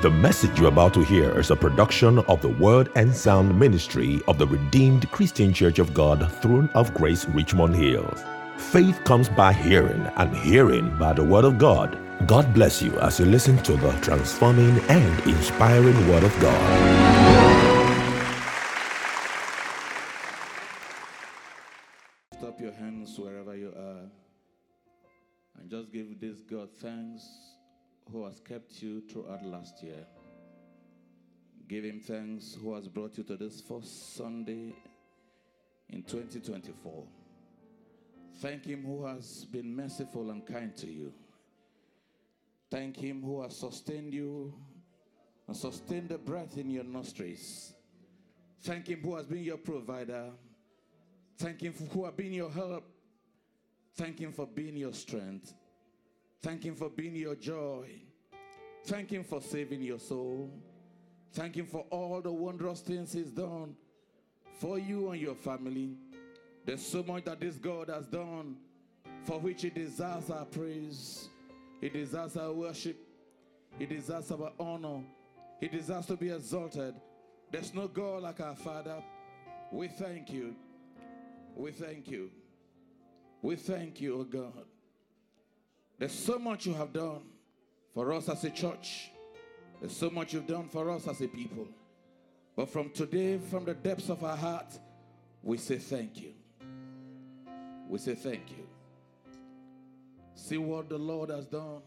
The message you're about to hear is a production of the Word and Sound Ministry of the Redeemed Christian Church of God, Throne of Grace, Richmond Hills. Faith comes by hearing, and hearing by the Word of God. God bless you as you listen to the transforming and inspiring Word of God. Stop your hands wherever you are and just give this God thanks who has kept you throughout last year. Give him thanks who has brought you to this first Sunday in 2024. Thank him who has been merciful and kind to you. Thank him who has sustained you and sustained the breath in your nostrils. Thank him who has been your provider. Thank him who have been your help. Thank him for being your strength. Thank him for being your joy. Thank him for saving your soul. Thank him for all the wondrous things he's done for you and your family. There's so much that this God has done for which he deserves our praise. He deserves our worship. He deserves our honor. He deserves to be exalted. There's no God like our Father. We thank you. We thank you. We thank you, O God. There's so much you have done for us as a church. There's so much you've done for us as a people. But from today, from the depths of our heart, we say thank you. We say thank you. See what the Lord has done.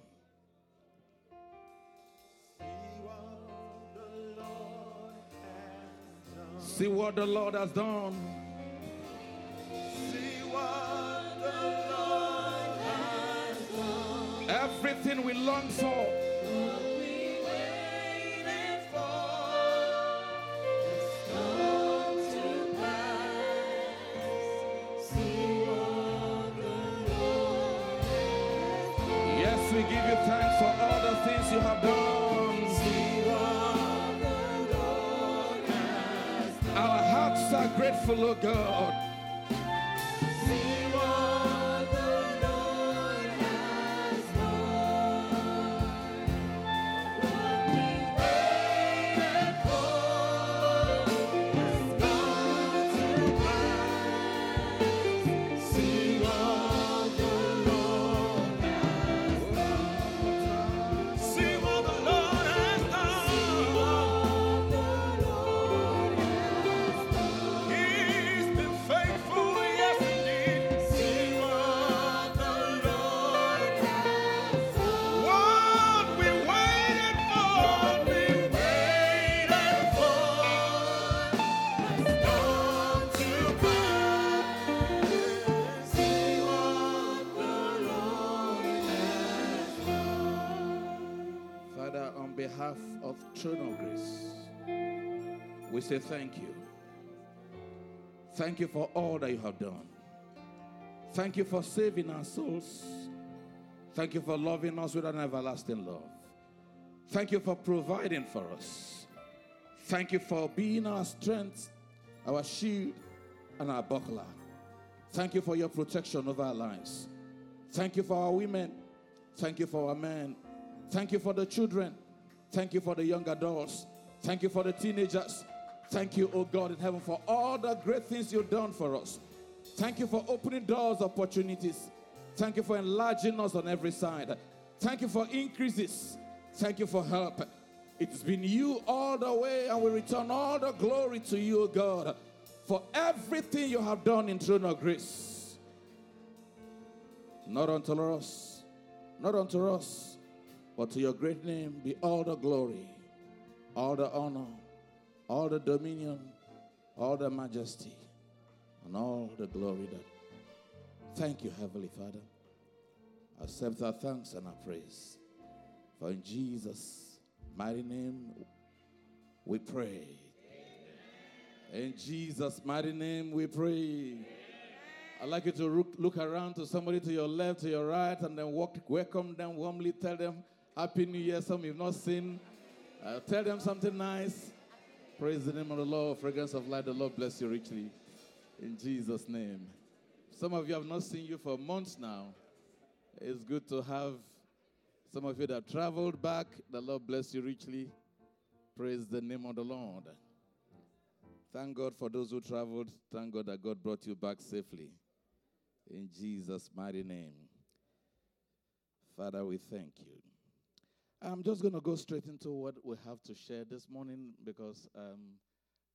See what the Lord has done. Everything we long for. Yes, we give you thanks for all the things you have done. Our hearts are grateful, O God. Say thank you. Thank you for all that you have done. Thank you for saving our souls. Thank you for loving us with an everlasting love. Thank you for providing for us. Thank you for being our strength, our shield, and our buckler. Thank you for your protection over our lives. Thank you for our women. Thank you for our men. Thank you for the children. Thank you for the young adults. Thank you for the teenagers. Thank you, oh God in heaven, for all the great things you've done for us. Thank you for opening doors, opportunities. Thank you for enlarging us on every side. Thank you for increases. Thank you for help. It's been you all the way, and we return all the glory to you, O God, for everything you have done in throne of grace. Not unto us, not unto us, but to your great name be all the glory, all the honor, all the dominion, all the majesty, and all the glory that. Thank you, Heavenly Father. Accept our thanks and our praise. For in Jesus' mighty name we pray. In Jesus' mighty name we pray. I'd like you to look, look around to somebody to your left, to your right, and then walk, welcome them warmly. Tell them Happy New Year. Some you've not seen. Uh, tell them something nice. Praise the name of the Lord. Fragrance of light. The Lord bless you richly. In Jesus' name. Some of you have not seen you for months now. It's good to have some of you that traveled back. The Lord bless you richly. Praise the name of the Lord. Thank God for those who traveled. Thank God that God brought you back safely. In Jesus' mighty name. Father, we thank you. I'm just going to go straight into what we have to share this morning because um,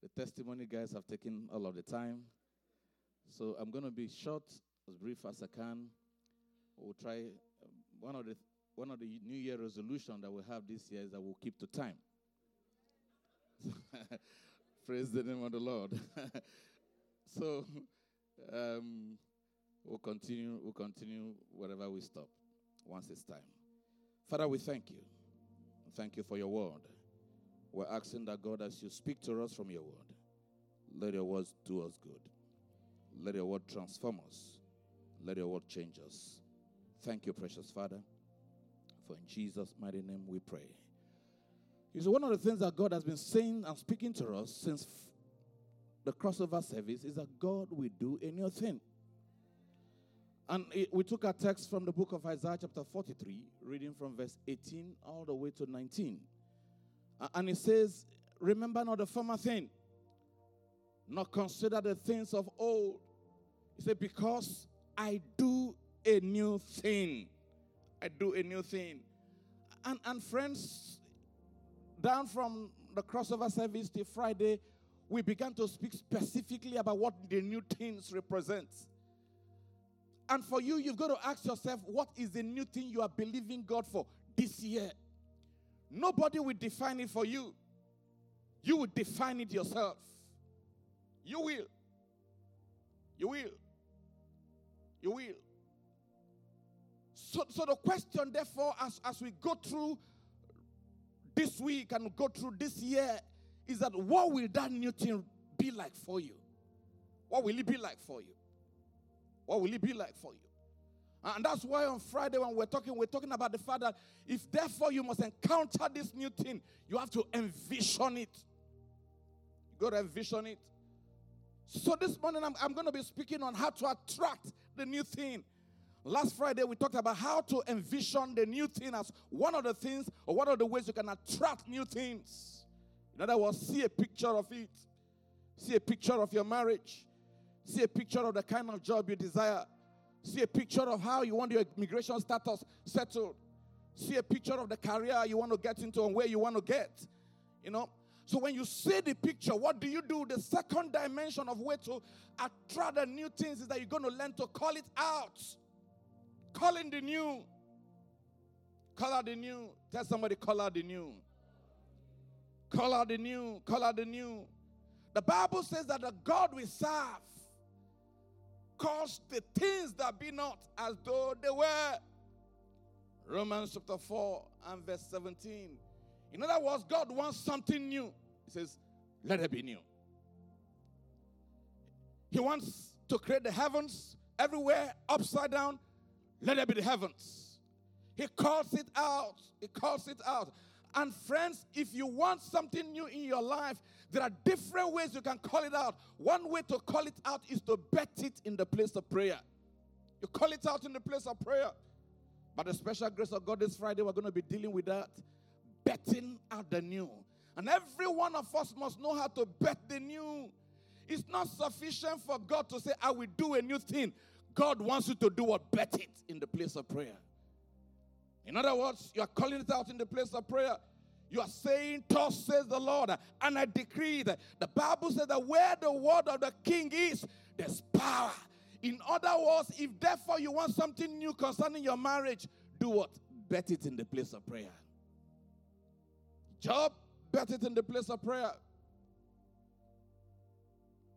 the testimony guys have taken all of the time. So I'm going to be short, as brief as I can. We'll try um, one of the one of the New Year resolution that we have this year is that we'll keep to time. Praise the name of the Lord. so um, we'll continue. We'll continue wherever we stop once it's time. Father, we thank you. Thank you for your word. We're asking that God, as you speak to us from your word, let your words do us good. Let your word transform us. Let your word change us. Thank you, precious Father. For in Jesus' mighty name we pray. You see, one of the things that God has been saying and speaking to us since the crossover service is that God will do a new thing. And it, we took our text from the book of Isaiah, chapter 43, reading from verse 18 all the way to 19. And it says, Remember not the former thing, nor consider the things of old. He said, Because I do a new thing. I do a new thing. And, and friends, down from the crossover service till Friday, we began to speak specifically about what the new things represent. And for you, you've got to ask yourself, what is the new thing you are believing God for this year? Nobody will define it for you. You will define it yourself. You will. You will. You will. So, so the question, therefore, as, as we go through this week and go through this year, is that what will that new thing be like for you? What will it be like for you? What will it be like for you? And that's why on Friday when we're talking, we're talking about the fact that if therefore you must encounter this new thing, you have to envision it. You got to envision it. So this morning I'm, I'm going to be speaking on how to attract the new thing. Last Friday we talked about how to envision the new thing as one of the things or one of the ways you can attract new things. In other words, see a picture of it. See a picture of your marriage. See a picture of the kind of job you desire. See a picture of how you want your immigration status settled. See a picture of the career you want to get into and where you want to get. You know? So when you see the picture, what do you do? The second dimension of way to attract the new things is that you're going to learn to call it out. Call in the new. Call out the new. Tell somebody, call out the new. Call out the new. Call out the new. The Bible says that the God we serve calls the things that be not as though they were. Romans chapter 4 and verse 17. In other words, God wants something new. He says, Let it be new. He wants to create the heavens everywhere, upside down. Let it be the heavens. He calls it out. He calls it out. And friends, if you want something new in your life, there are different ways you can call it out. One way to call it out is to bet it in the place of prayer. You call it out in the place of prayer. By the special grace of God, this Friday, we're going to be dealing with that. Betting out the new. And every one of us must know how to bet the new. It's not sufficient for God to say, I will do a new thing. God wants you to do what? Bet it in the place of prayer. In other words, you are calling it out in the place of prayer. You are saying, Thus says the Lord, and I decree that the Bible says that where the word of the king is, there's power. In other words, if therefore you want something new concerning your marriage, do what? Bet it in the place of prayer. Job, bet it in the place of prayer.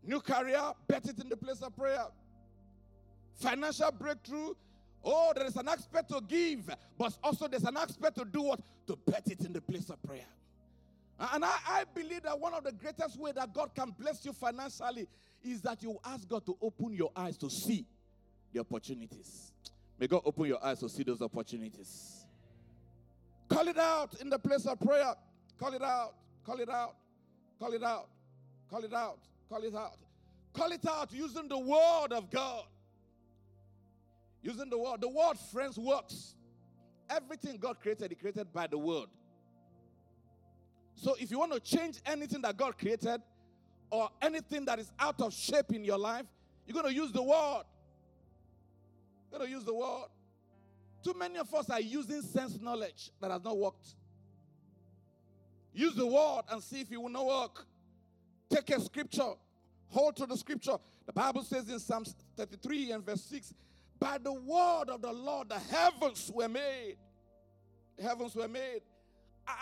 New career, bet it in the place of prayer. Financial breakthrough, Oh, there is an aspect to give, but also there's an aspect to do what? To bet it in the place of prayer. And I, I believe that one of the greatest way that God can bless you financially is that you ask God to open your eyes to see the opportunities. May God open your eyes to see those opportunities. Call it out in the place of prayer. Call it out. Call it out. Call it out. Call it out. Call it out. Call it out using the word of God. Using the word. The word, friends, works. Everything God created, He created by the word. So if you want to change anything that God created or anything that is out of shape in your life, you're going to use the word. You're going to use the word. Too many of us are using sense knowledge that has not worked. Use the word and see if it will not work. Take a scripture, hold to the scripture. The Bible says in Psalm 33 and verse 6 By the word of the Lord, the heavens were made. The heavens were made.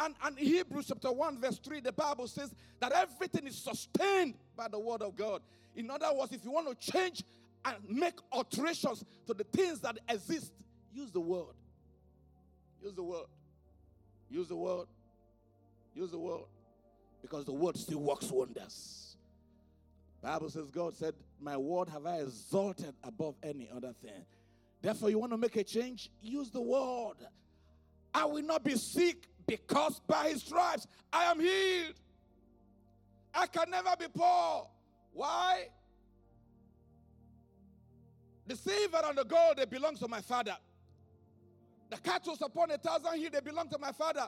And, and Hebrews chapter 1, verse 3, the Bible says that everything is sustained by the word of God. In other words, if you want to change and make alterations to the things that exist, use the word. Use the word. Use the word. Use the word. Because the word still works wonders. Bible says, God said, My word have I exalted above any other thing. Therefore, you want to make a change? Use the word. I will not be sick because by his stripes I am healed. I can never be poor. Why? The silver and the gold, they belong to my father. The cattle upon a thousand hill, they belong to my father.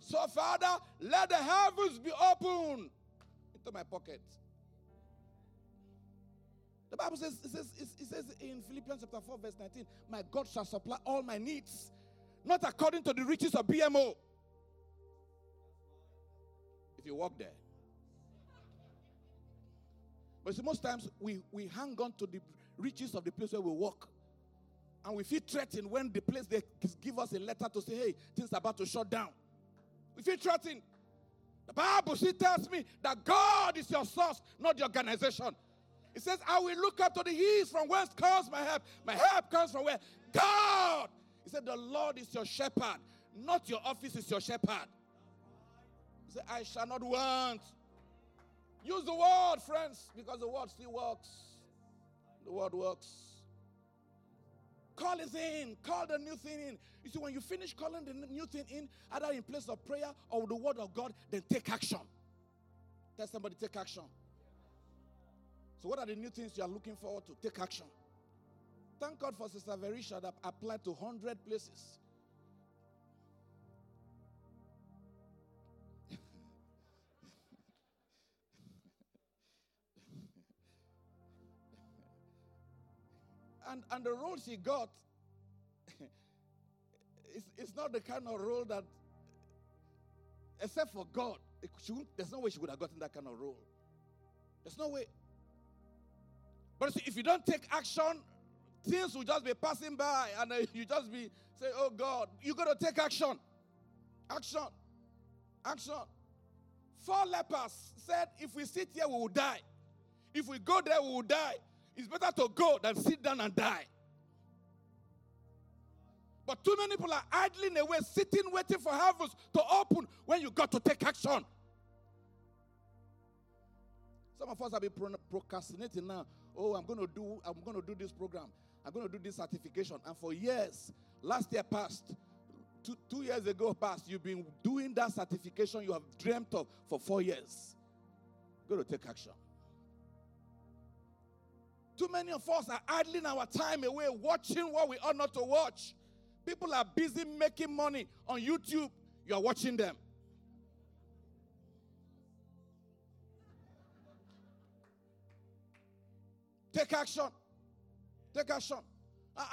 So, Father, let the heavens be open into my pocket. The Bible says, it says, it says in Philippians chapter 4, verse 19, My God shall supply all my needs, not according to the riches of BMO. If you walk there. But see, most times we, we hang on to the riches of the place where we walk. And we feel threatened when the place they give us a letter to say, hey, things are about to shut down. We feel threatened. The Bible she tells me that God is your source, not the organization. It says, I will look up to the east from whence comes my help. My help comes from where? God. He said, The Lord is your shepherd, not your office is your shepherd. He said, I shall not want. Use the word, friends, because the word still works. The word works. Call it in. Call the new thing in. You see, when you finish calling the new thing in, either in place of prayer or the word of God, then take action. Tell somebody, take action. So, what are the new things you are looking forward to? Take action. Thank God for Sister Verisha that applied to 100 places. and, and the role she got, it's, it's not the kind of role that, except for God, she there's no way she would have gotten that kind of role. There's no way. But if you don't take action, things will just be passing by and uh, you just be say, oh God, you got to take action. Action. Action. Four lepers said, if we sit here, we will die. If we go there, we will die. It's better to go than sit down and die. But too many people are idling away, sitting, waiting for heavens to open when you got to take action. Some of us have been procrastinating now. Oh, I'm going to do, I'm going to do this program. I'm going to do this certification. And for years, last year passed, two, two years ago passed, you've been doing that certification you have dreamt of for four years. Go to take action. Too many of us are idling our time away watching what we ought not to watch. People are busy making money on YouTube. You are watching them. Take action. Take action.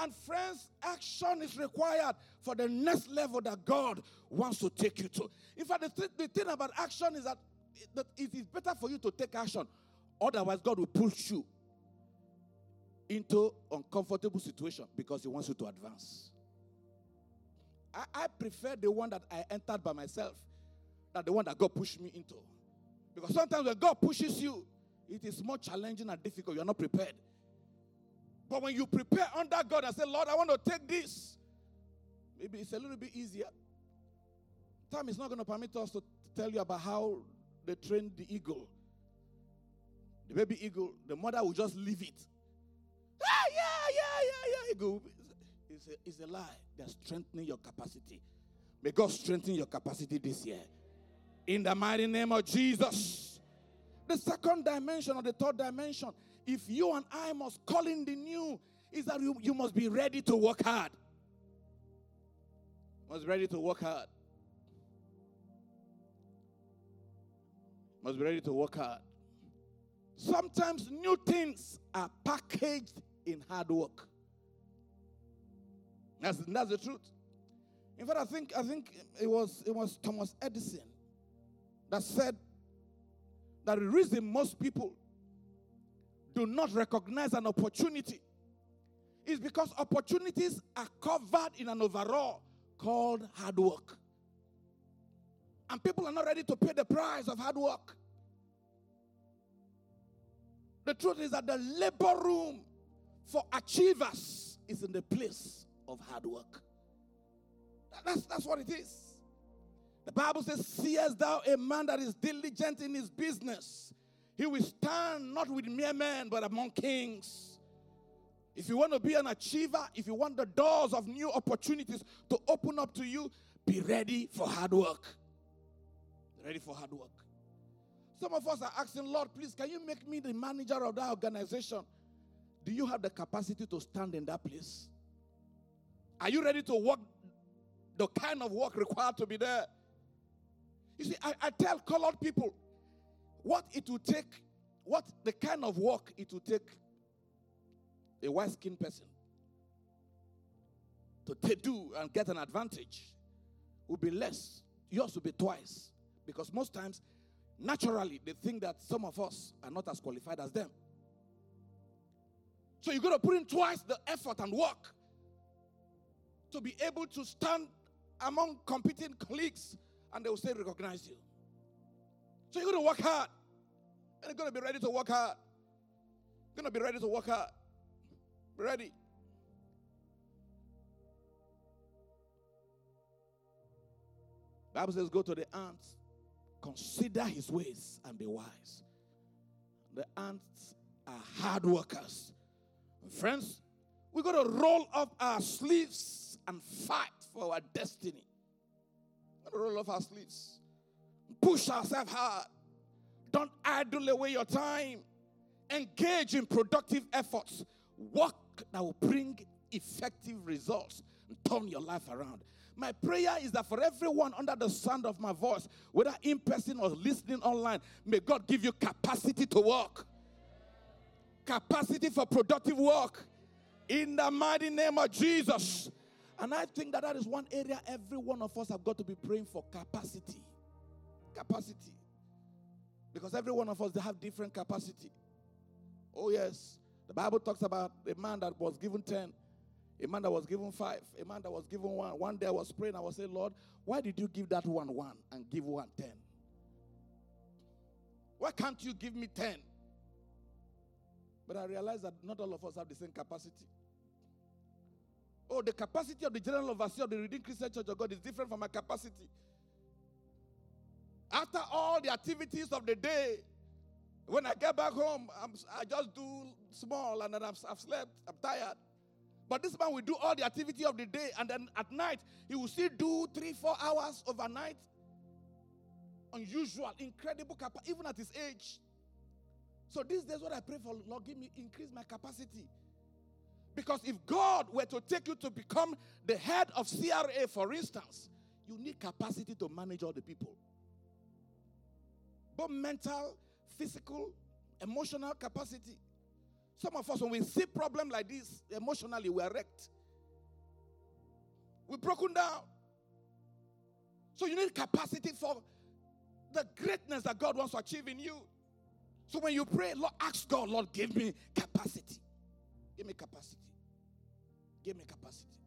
And friends, action is required for the next level that God wants to take you to. In fact, the, th- the thing about action is that, it is better for you to take action. Otherwise, God will push you into uncomfortable situation because he wants you to advance. I, I prefer the one that I entered by myself than the one that God pushed me into. Because sometimes when God pushes you, it is more challenging and difficult. You're not prepared. But when you prepare under God and say, Lord, I want to take this, maybe it's a little bit easier. Time is not going to permit us to tell you about how they trained the eagle. The baby eagle, the mother will just leave it Ah, yeah, yeah, yeah, yeah. Go. It's a, it's a lie. They're strengthening your capacity. May God strengthen your capacity this year. In the mighty name of Jesus. The second dimension or the third dimension, if you and I must call in the new, is that you, you must be ready to work hard. Must be ready to work hard. Must be ready to work hard. Sometimes new things are packaged in hard work. That's, that's the truth. In fact, I think I think it was it was Thomas Edison that said that the reason most people do not recognize an opportunity is because opportunities are covered in an overall called hard work. And people are not ready to pay the price of hard work. The truth is that the labor room for achievers is in the place of hard work. That's, that's what it is. The Bible says, Seest thou a man that is diligent in his business? He will stand not with mere men, but among kings. If you want to be an achiever, if you want the doors of new opportunities to open up to you, be ready for hard work. Ready for hard work. Some of us are asking, Lord, please, can you make me the manager of that organization? Do you have the capacity to stand in that place? Are you ready to work the kind of work required to be there? You see, I, I tell colored people what it will take, what the kind of work it will take a white skinned person to do and get an advantage will be less. Yours will be twice. Because most times, naturally, they think that some of us are not as qualified as them. So you're going to put in twice the effort and work to be able to stand among competing colleagues and they will still recognize you. So you're going to work hard. And you're going to be ready to work hard. You're going to be ready to work hard. Be ready. Bible says, go to the ants, consider his ways and be wise. The ants are hard workers. Friends, we're going to roll up our sleeves and fight for our destiny. Roll off our sleeves, push ourselves hard. Don't idle away your time. Engage in productive efforts. Work that will bring effective results and turn your life around. My prayer is that for everyone under the sound of my voice, whether in person or listening online, may God give you capacity to work, capacity for productive work in the mighty name of Jesus. And I think that that is one area every one of us have got to be praying for capacity. Capacity. Because every one of us they have different capacity. Oh yes, the Bible talks about a man that was given 10, a man that was given 5, a man that was given 1. One day I was praying, I was saying, "Lord, why did you give that one 1 and give one 10? Why can't you give me 10?" But I realized that not all of us have the same capacity. Oh, the capacity of the general overseer of the Redeemed Christian Church of God is different from my capacity. After all the activities of the day, when I get back home, I'm, i just do small and then I've, I've slept, I'm tired. But this man will do all the activity of the day and then at night, he will still do three, four hours overnight. Unusual, incredible capacity, even at his age. So these days, what I pray for, Lord, give me, increase my capacity. Because if God were to take you to become the head of CRA, for instance, you need capacity to manage all the people. Both mental, physical, emotional capacity. Some of us, when we see problem like this, emotionally we're wrecked. We're broken down. So you need capacity for the greatness that God wants to achieve in you. So when you pray, Lord, ask God, Lord, give me capacity. Give me capacity. Me capacity.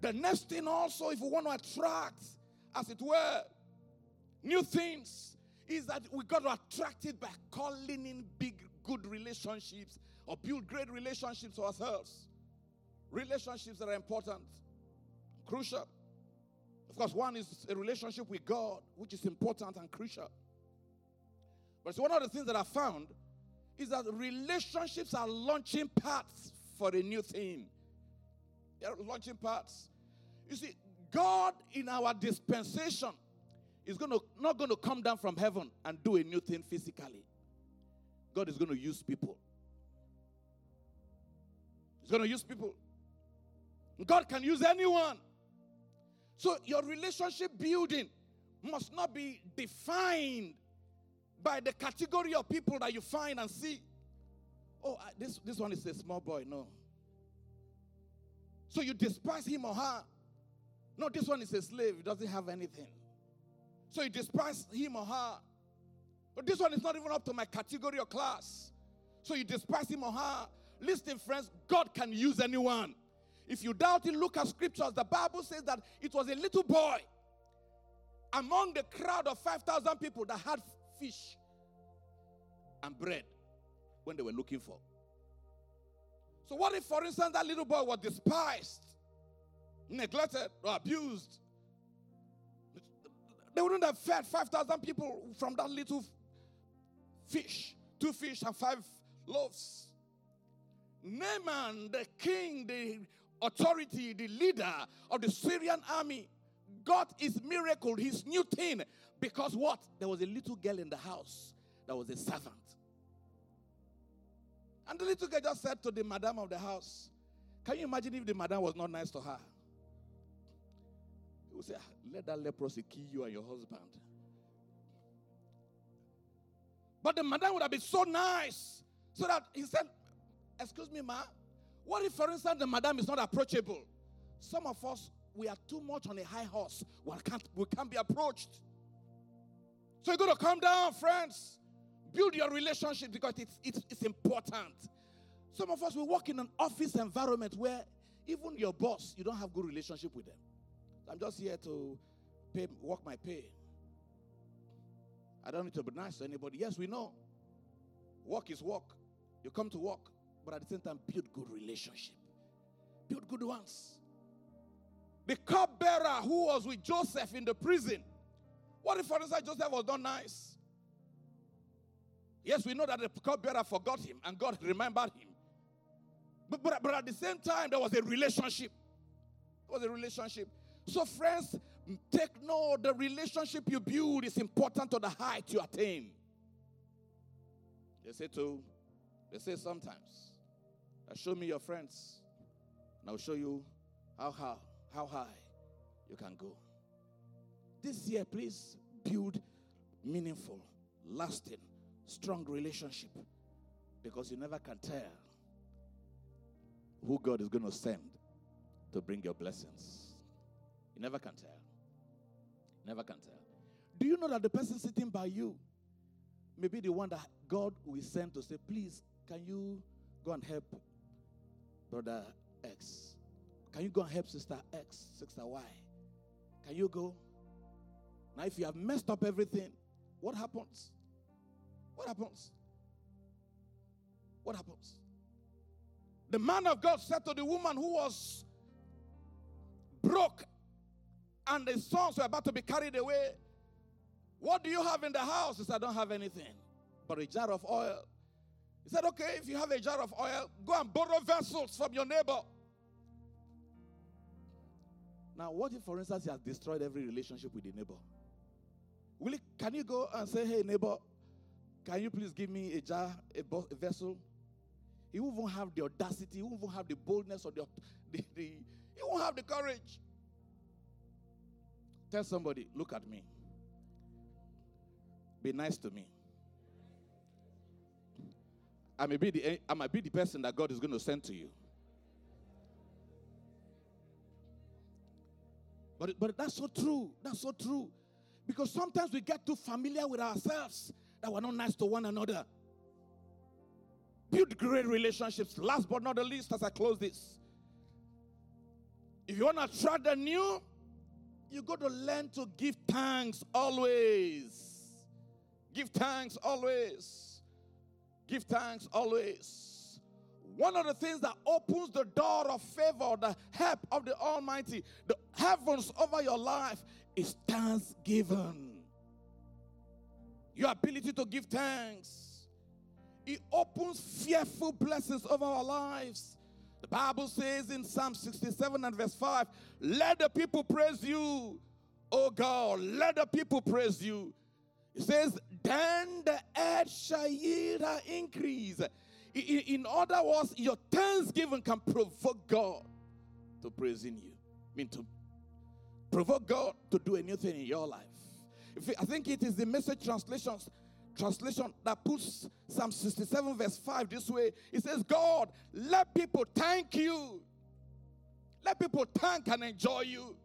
The next thing also, if we want to attract, as it were, new things, is that we got to attract it by calling in big, good relationships or build great relationships ourselves. Relationships that are important, crucial. Of course, one is a relationship with God, which is important and crucial. But one of the things that I found is that relationships are launching paths for a new thing. They're launching pads. You see, God in our dispensation is going to not going to come down from heaven and do a new thing physically. God is going to use people. He's going to use people. God can use anyone. So your relationship building must not be defined by the category of people that you find and see. Oh, this, this one is a small boy. No. So you despise him or her. No, this one is a slave. He doesn't have anything. So you despise him or her. But this one is not even up to my category or class. So you despise him or her. Listen, friends, God can use anyone. If you doubt it, look at scriptures. The Bible says that it was a little boy among the crowd of 5,000 people that had fish and bread when they were looking for. So, what if, for instance, that little boy was despised, neglected, or abused? They wouldn't have fed 5,000 people from that little fish, two fish and five loaves. Naaman, the king, the authority, the leader of the Syrian army, got his miracle, his new thing, because what? There was a little girl in the house that was a servant. And the little girl just said to the madam of the house, Can you imagine if the madam was not nice to her? He would say, "Ah, Let that leprosy kill you and your husband. But the madam would have been so nice so that he said, Excuse me, ma. What if, for instance, the madam is not approachable? Some of us, we are too much on a high horse. We can't, we can't be approached. So you're going to calm down, friends. Build your relationship because it's, it's, it's important. Some of us, we work in an office environment where even your boss, you don't have good relationship with them. I'm just here to pay, work my pay. I don't need to be nice to anybody. Yes, we know. Work is work. You come to work, but at the same time, build good relationship. Build good ones. The cupbearer who was with Joseph in the prison. What if, for instance, Joseph was not nice? Yes, we know that the cupbearer forgot him and God remembered him. But, but, but at the same time, there was a relationship. There was a relationship. So, friends, take note the relationship you build is important to the height you attain. They say to, they say sometimes, "Uh, show me your friends, and I'll show you how how how high you can go. This year, please build meaningful, lasting, strong relationship, because you never can tell who God is going to send to bring your blessings. You never can tell. Never can tell. Do you know that the person sitting by you may be the one that God will send to say, please, can you go and help brother X? Can you go and help sister X, sister Y? Can you go? Now, if you have messed up everything, what happens? What happens? What happens? The man of God said to the woman who was broke and the sons were about to be carried away, What do you have in the house? He said, I don't have anything but a jar of oil. He said, Okay, if you have a jar of oil, go and borrow vessels from your neighbor. Now, what if, for instance, he has destroyed every relationship with the neighbor? Will he, can you go and say, Hey, neighbor, can you please give me a jar, a, bo- a vessel? He won't have the audacity, he won't have the boldness or the, the, the he won't have the courage. Tell somebody, look at me. Be nice to me. I may be the I might be the person that God is going to send to you. But, but that's so true. That's so true. Because sometimes we get too familiar with ourselves that we're not nice to one another. Build great relationships. Last but not the least, as I close this, if you want to attract the new, you got to learn to give thanks always. Give thanks always. Give thanks always. One of the things that opens the door of favor, the help of the Almighty, the heavens over your life is thanksgiving. Your ability to give thanks. It opens fearful blessings over our lives. The Bible says in Psalm 67 and verse 5 Let the people praise you, O God, let the people praise you. It says, Then the earth shall yield her increase. In other words, your thanksgiving can provoke God to praising you. I mean, to provoke God to do a new thing in your life. If I think it is the message translations translation that puts Psalm 67, verse 5 this way. It says, God, let people thank you. Let people thank and enjoy you.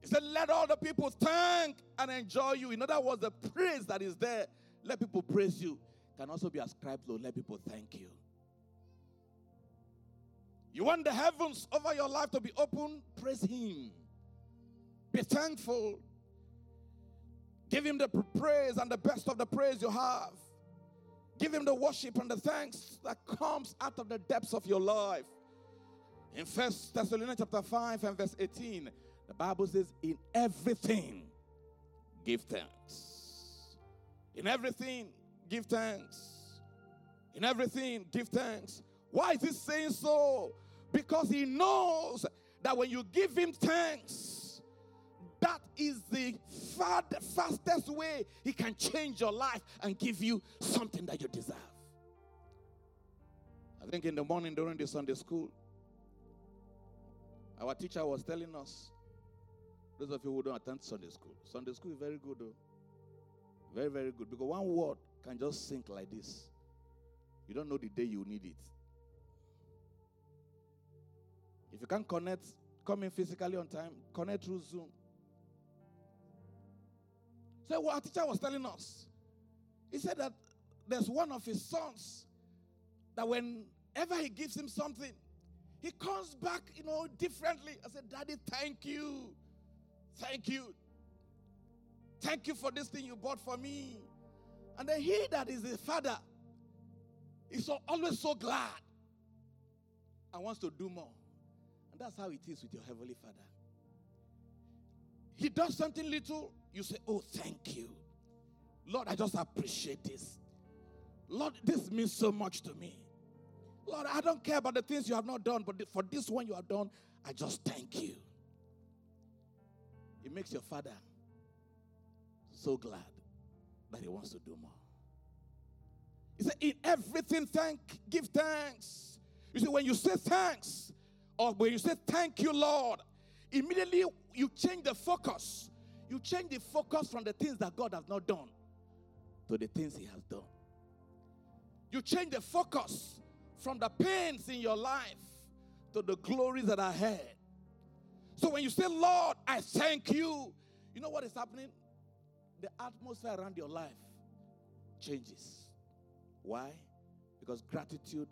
He said, Let all the people thank and enjoy you. In other words, the praise that is there, let people praise you, can also be ascribed to let people thank you. You want the heavens over your life to be open? Praise Him. Be thankful. Give Him the praise and the best of the praise you have. Give Him the worship and the thanks that comes out of the depths of your life. In First Thessalonians chapter 5 and verse 18, the Bible says, In everything, give thanks. In everything, give thanks. In everything, give thanks. Why is he saying so? Because he knows that when you give him thanks, that is the fastest way he can change your life and give you something that you deserve. I think in the morning during the Sunday school, our teacher was telling us, those of you who don't attend Sunday school, Sunday school is very good, though. Very, very good. Because one word can just sink like this. You don't know the day you need it. If you can't connect, come in physically on time, connect through Zoom. So what our teacher was telling us, he said that there's one of his sons that whenever he gives him something, he comes back, you know, differently. I said, Daddy, thank you. Thank you. Thank you for this thing you bought for me. And then he that is the father is so, always so glad and wants to do more. And that's how it is with your Heavenly Father. He does something little, you say, Oh, thank you. Lord, I just appreciate this. Lord, this means so much to me. Lord, I don't care about the things you have not done, but for this one you have done, I just thank you. It makes your father so glad that he wants to do more. He said, In everything, thank, give thanks. You see, when you say thanks, or when you say thank you, Lord, immediately you change the focus. You change the focus from the things that God has not done to the things He has done. You change the focus from the pains in your life to the glories that are ahead. So when you say, Lord, I thank you, you know what is happening? The atmosphere around your life changes. Why? Because gratitude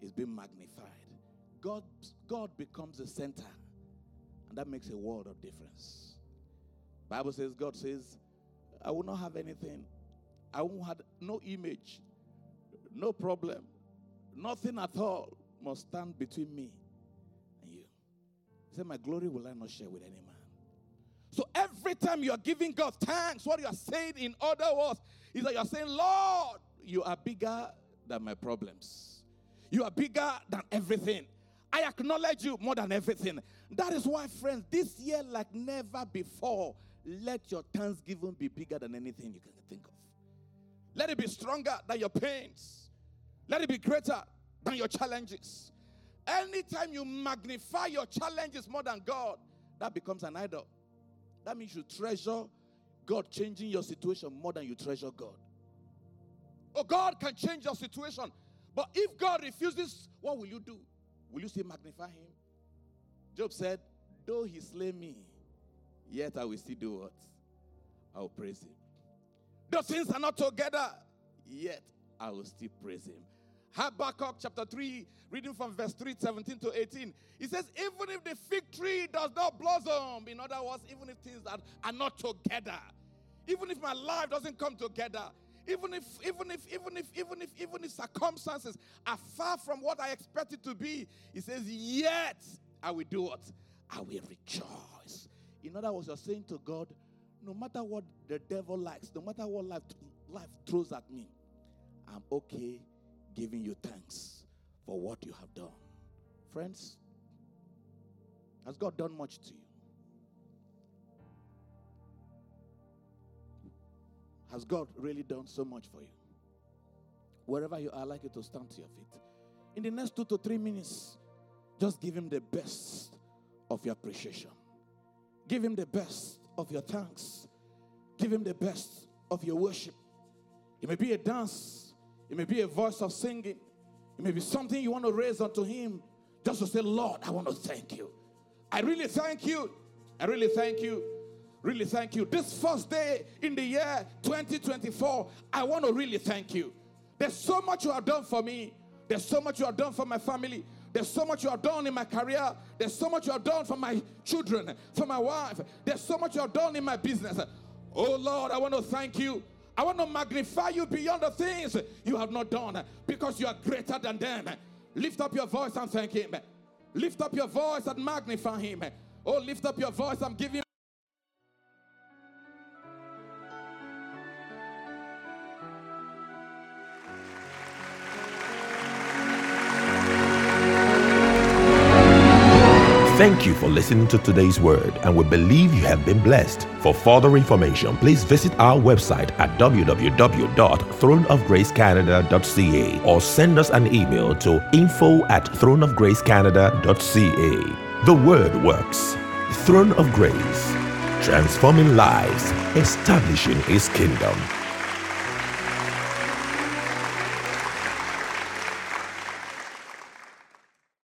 is being magnified. God, God becomes the center, and that makes a world of difference. Bible says, God says, I will not have anything. I won't have no image, no problem, nothing at all must stand between me and you. He said, My glory will I not share with any man. So every time you are giving God thanks, what you are saying in other words is that you are saying, Lord, you are bigger than my problems. You are bigger than everything. I acknowledge you more than everything. That is why, friends, this year, like never before, let your thanksgiving be bigger than anything you can think of. Let it be stronger than your pains. Let it be greater than your challenges. Anytime you magnify your challenges more than God, that becomes an idol. That means you treasure God changing your situation more than you treasure God. Oh, God can change your situation. But if God refuses, what will you do? Will you still magnify him? Job said, Though he slay me, yet I will still do what? I will praise him. The things are not together, yet I will still praise him. Habakkuk chapter 3, reading from verse 3, 17 to 18. He says, Even if the fig tree does not blossom, in other words, even if things that are not together, even if my life doesn't come together, even if, even if, even if, even if, even if circumstances are far from what I expect it to be, he says, Yet I will do what? I will rejoice. In other words, you're saying to God, no matter what the devil likes, no matter what life, life throws at me, I'm okay giving you thanks for what you have done. Friends, has God done much to you? Has God really done so much for you? Wherever you are, I'd like you to stand to your feet. In the next two to three minutes, just give Him the best of your appreciation. Give Him the best of your thanks. Give Him the best of your worship. It may be a dance, it may be a voice of singing, it may be something you want to raise unto Him just to say, Lord, I want to thank you. I really thank you. I really thank you. Really thank you. This first day in the year 2024, I want to really thank you. There's so much you have done for me. There's so much you have done for my family. There's so much you have done in my career. There's so much you have done for my children, for my wife. There's so much you have done in my business. Oh Lord, I want to thank you. I want to magnify you beyond the things you have not done because you are greater than them. Lift up your voice and thank Him. Lift up your voice and magnify Him. Oh, lift up your voice and give Him. Listening to today's word, and we believe you have been blessed. For further information, please visit our website at www.throneofgracecanada.ca or send us an email to info at throneofgracecanada.ca. The word works. Throne of Grace, transforming lives, establishing His kingdom.